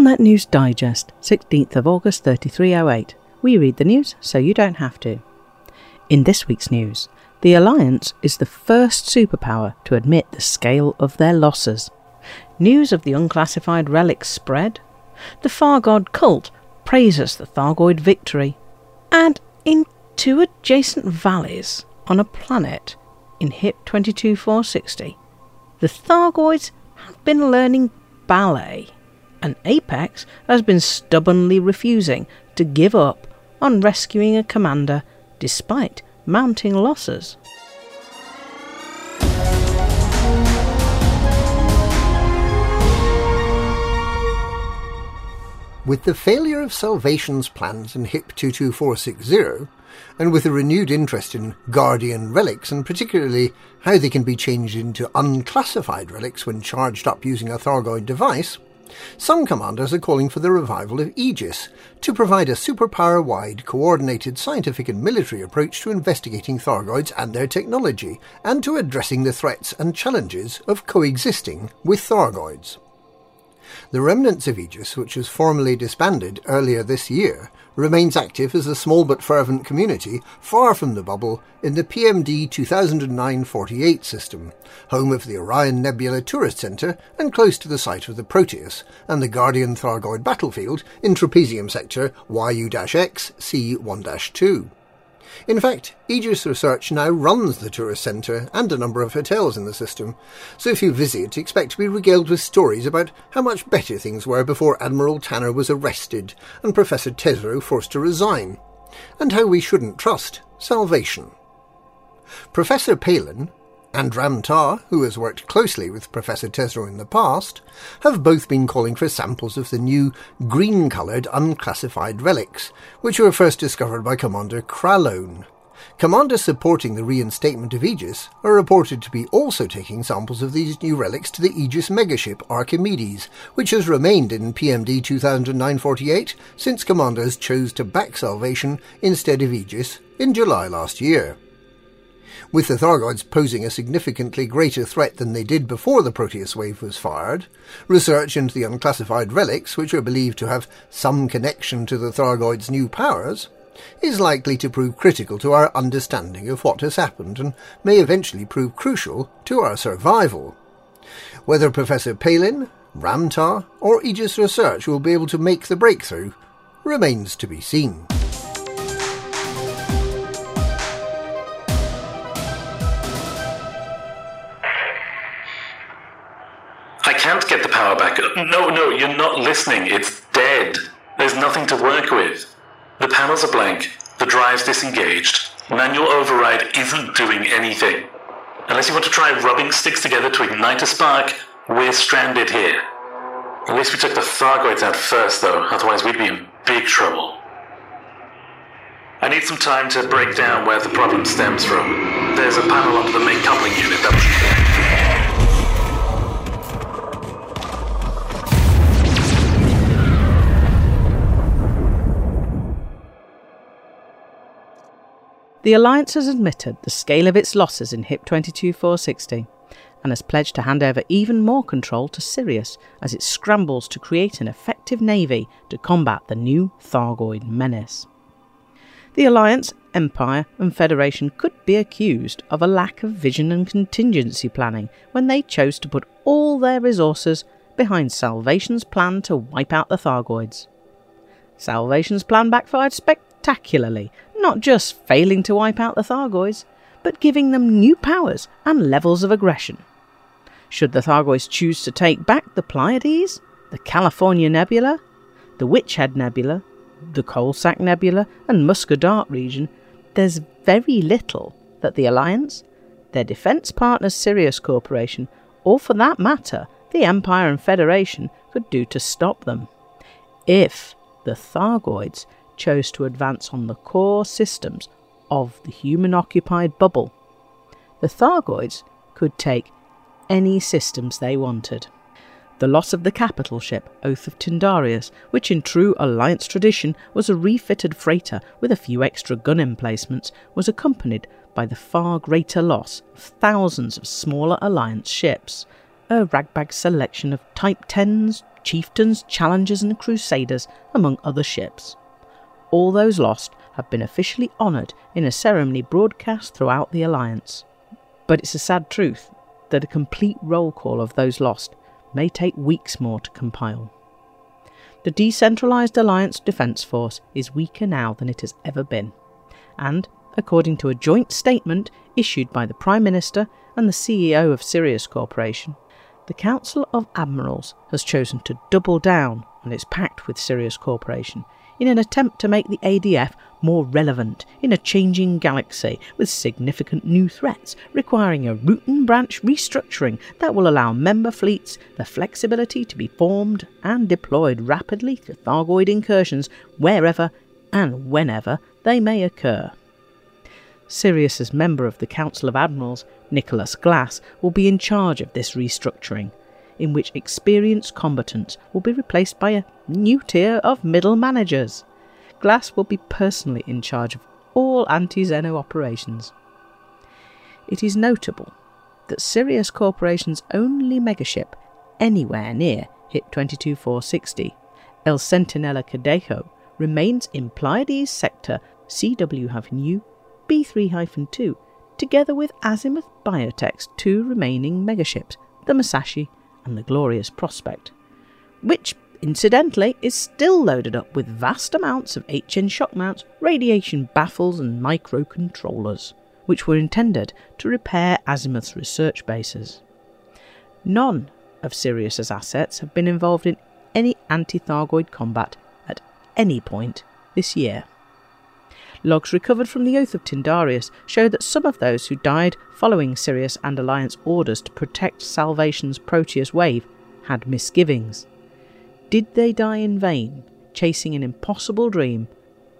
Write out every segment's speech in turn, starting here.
Galnet News Digest, 16th of August 3308. We read the news so you don't have to. In this week's news, the Alliance is the first superpower to admit the scale of their losses. News of the unclassified relics spread. The Thargoid cult praises the Thargoid victory. And in two adjacent valleys on a planet in HIP 22460, the Thargoids have been learning ballet and Apex has been stubbornly refusing to give up on rescuing a commander despite mounting losses. With the failure of Salvation's plans in HIP 22460, and with a renewed interest in Guardian relics, and particularly how they can be changed into unclassified relics when charged up using a Thargoid device, some commanders are calling for the revival of Aegis to provide a superpower wide, coordinated scientific and military approach to investigating Thargoids and their technology, and to addressing the threats and challenges of coexisting with Thargoids. The remnants of Aegis, which was formally disbanded earlier this year, remains active as a small but fervent community far from the bubble in the PMD 2009-48 system, home of the Orion Nebula Tourist Center and close to the site of the Proteus and the Guardian Thargoid battlefield in Trapezium Sector YU-X C1-2. In fact, Aegis Research now runs the tourist centre and a number of hotels in the system, so if you visit, expect to be regaled with stories about how much better things were before Admiral Tanner was arrested and Professor Tesreau forced to resign, and how we shouldn't trust salvation. Professor Palin, and Ram Tah, who has worked closely with Professor Tesreau in the past, have both been calling for samples of the new green-coloured unclassified relics, which were first discovered by Commander Krallone. Commanders supporting the reinstatement of Aegis are reported to be also taking samples of these new relics to the Aegis megaship Archimedes, which has remained in PMD 2009-48 since commanders chose to back Salvation instead of Aegis in July last year. With the Thargoids posing a significantly greater threat than they did before the Proteus wave was fired, research into the unclassified relics, which are believed to have some connection to the Thargoids' new powers, is likely to prove critical to our understanding of what has happened and may eventually prove crucial to our survival. Whether Professor Palin, Ram Tah, or Aegis Research will be able to make the breakthrough remains to be seen. No, no, you're not listening. It's dead. There's nothing to work with. The panels are blank. The drive's disengaged. Manual override isn't doing anything. Unless you want to try rubbing sticks together to ignite a spark, we're stranded here. At least we took the Thargoids out first, though, otherwise we'd be in big trouble. I need some time to break down where the problem stems from. There's a panel under the main coupling unit that The Alliance has admitted the scale of its losses in HIP 22460 and has pledged to hand over even more control to Sirius as it scrambles to create an effective navy to combat the new Thargoid menace. The Alliance, Empire, and Federation could be accused of a lack of vision and contingency planning when they chose to put all their resources behind Salvation's plan to wipe out the Thargoids. Salvation's plan backfired spectacularly, not just failing to wipe out the Thargoids, but giving them new powers and levels of aggression. Should the Thargoids choose to take back the Pleiades, the California Nebula, the Witchhead Nebula, the Coalsack Nebula, and Dart region, there's very little that the Alliance, their defence partner Sirius Corporation, or for that matter, the Empire and Federation could do to stop them. If the Thargoids chose to advance on the core systems of the human occupied bubble, the Thargoids could take any systems they wanted. The loss of the capital ship, Oath of Tindarius, which in true Alliance tradition was a refitted freighter with a few extra gun emplacements, was accompanied by the far greater loss of thousands of smaller Alliance ships, a ragbag selection of Type 10s, chieftains, challengers, and crusaders, among other ships. All those lost have been officially honoured in a ceremony broadcast throughout the Alliance. But it's a sad truth that a complete roll call of those lost may take weeks more to compile. The decentralised Alliance Defence Force is weaker now than it has ever been, and, according to a joint statement issued by the Prime Minister and the CEO of Sirius Corporation, the Council of Admirals has chosen to double down on its pact with Sirius Corporation in an attempt to make the ADF more relevant in a changing galaxy with significant new threats requiring a root and branch restructuring that will allow member fleets the flexibility to be formed and deployed rapidly to Thargoid incursions wherever and whenever they may occur. Sirius's member of the Council of Admirals, Nicholas Glass, will be in charge of this restructuring, in which experienced combatants will be replaced by a new tier of middle managers. Glass will be personally in charge of all anti Xeno operations. It is notable that Sirius Corporation's only megaship anywhere near HIP 22460, El Centinela Cadejo, remains in Pleiades Sector CW-U B3 2, together with Azimuth Biotech's two remaining megaships, the Musashi and the Glorious Prospect, which, incidentally, is still loaded up with vast amounts of HN shock mounts, radiation baffles, and microcontrollers, which were intended to repair Azimuth's research bases. None of Sirius's assets have been involved in any anti Thargoid combat at any point this year. Logs recovered from the Oath of Tindarius show that some of those who died following Sirius and Alliance orders to protect Salvation's Proteus wave had misgivings. Did they die in vain, chasing an impossible dream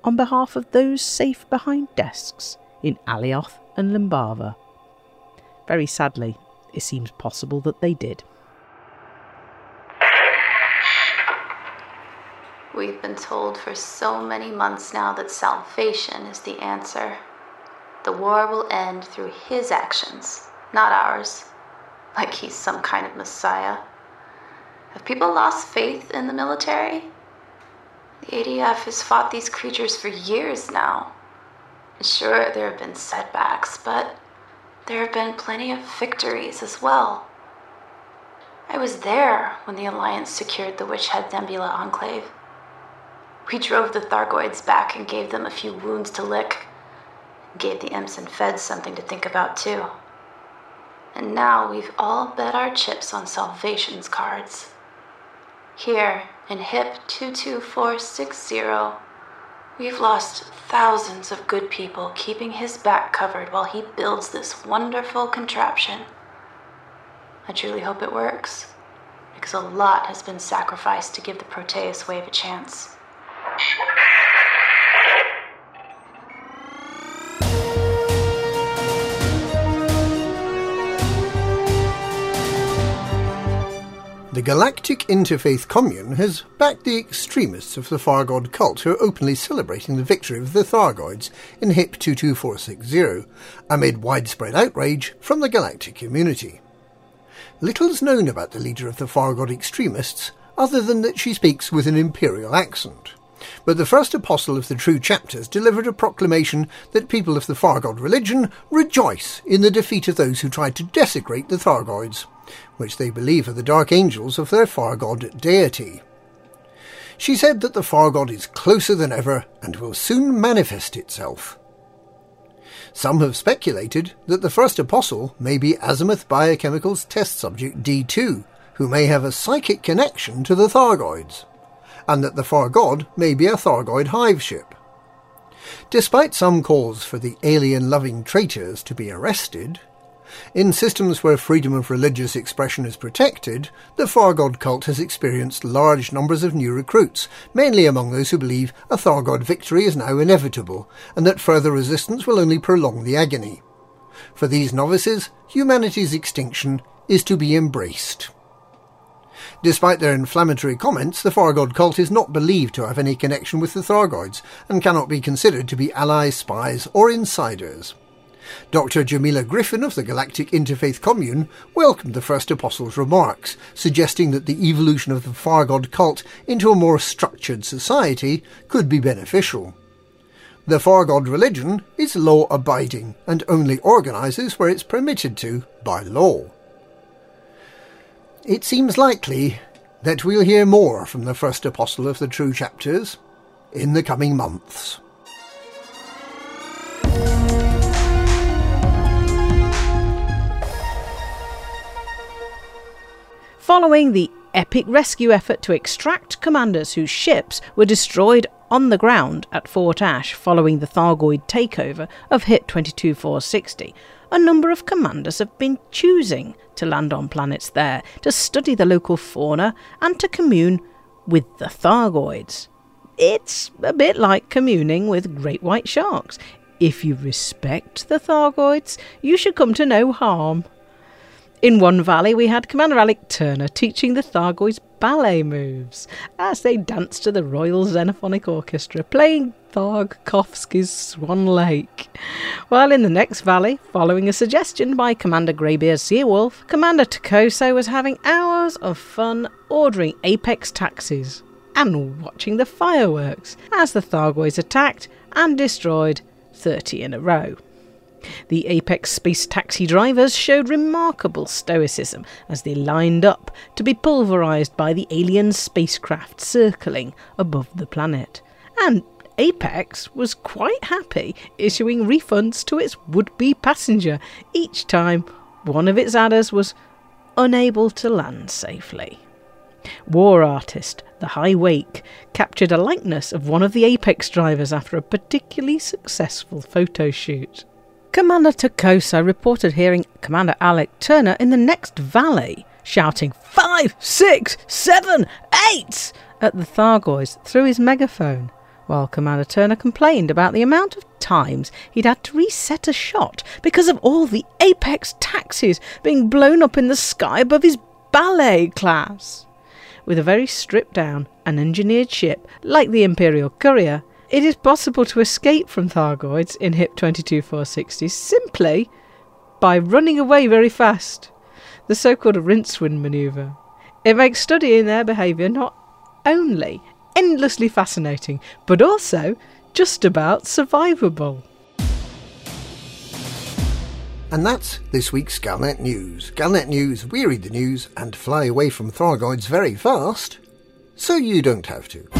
on behalf of those safe behind desks in Alioth and Limbava? Very sadly, it seems possible that they did. We've been told for so many months now that salvation is the answer. The war will end through his actions, not ours. Like he's some kind of messiah. Have people lost faith in the military? The ADF has fought these creatures for years now. Sure, there have been setbacks, but there have been plenty of victories as well. I was there when the Alliance secured the Witchhead Nebula Enclave. We drove the Thargoids back and gave them a few wounds to lick. Gave the imps and feds something to think about, too. And now we've all bet our chips on Salvation's cards. Here, in HIP 22460, we've lost thousands of good people keeping his back covered while he builds this wonderful contraption. I truly hope it works, because a lot has been sacrificed to give the Proteus wave a chance. The Galactic Interfaith Commune has backed the extremists of the Thargoid cult who are openly celebrating the victory of the Thargoids in HIP 22460 amid widespread outrage from the galactic community. Little is known about the leader of the Thargoid extremists other than that she speaks with an imperial accent. But the first apostle of the true chapters delivered a proclamation that people of the Thargoid religion rejoice in the defeat of those who tried to desecrate the Thargoids, which they believe are the dark angels of their far god deity. She said that the far god is closer than ever and will soon manifest itself. Some have speculated that the first apostle may be Azimuth Biochemical's test subject D2, who may have a psychic connection to the Thargoids and that the Thargoid may be a Thargoid hive ship. Despite some calls for the alien-loving traitors to be arrested, in systems where freedom of religious expression is protected, the Thargoid cult has experienced large numbers of new recruits, mainly among those who believe a Thargoid victory is now inevitable, and that further resistance will only prolong the agony. For these novices, humanity's extinction is to be embraced. Despite their inflammatory comments, the Thargoid cult is not believed to have any connection with the Thargoids and cannot be considered to be allies, spies, or insiders. Dr. Jamila Griffin of the Galactic Interfaith Commune welcomed the first apostle's remarks, suggesting that the evolution of the Thargoid cult into a more structured society could be beneficial. The Thargoid religion is law abiding and only organises where it's permitted to by law. It seems likely that we'll hear more from the first apostle of the true chapters in the coming months. Following the epic rescue effort to extract commanders whose ships were destroyed on the ground at Fort Ash following the Thargoid takeover of HIP 22460, a number of commanders have been choosing to land on planets there to study the local fauna and to commune with the Thargoids. It's a bit like communing with great white sharks. If you respect the Thargoids, you should come to no harm. In one valley, we had Commander Alec Turner teaching the Thargoids ballet moves as they danced to the Royal Xenophonic Orchestra, playing Tharkovsky's Swan Lake. While in the next valley, following a suggestion by Commander Greybeard Seawolf, Commander Takoso was having hours of fun ordering Apex taxis and watching the fireworks as the Thargoids attacked and destroyed 30 in a row. The Apex space taxi drivers showed remarkable stoicism as they lined up to be pulverized by the alien spacecraft circling above the planet. And Apex was quite happy issuing refunds to its would be passenger each time one of its adders was unable to land safely. War artist the High Wake captured a likeness of one of the Apex drivers after a particularly successful photo shoot. Commander Takosa reported hearing Commander Alec Turner in the next valley shouting five, six, seven, eight at the Thargoids through his megaphone, while Commander Turner complained about the amount of times he'd had to reset a shot because of all the Apex taxis being blown up in the sky above his ballet class. With a very stripped down and engineered ship like the Imperial Courier, it is possible to escape from Thargoids in HIP 22460 simply by running away very fast, the so called rincewind manoeuvre. It makes studying their behaviour not only endlessly fascinating, but also just about survivable. And that's this week's Galnet News. Galnet News, we read the news and fly away from Thargoids very fast, so you don't have to.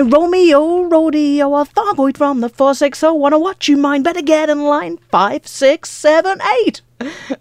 My Romeo rodeo, a Thargoid from the 460. Wanna watch you mine? Better get in line. Five, six, seven, eight.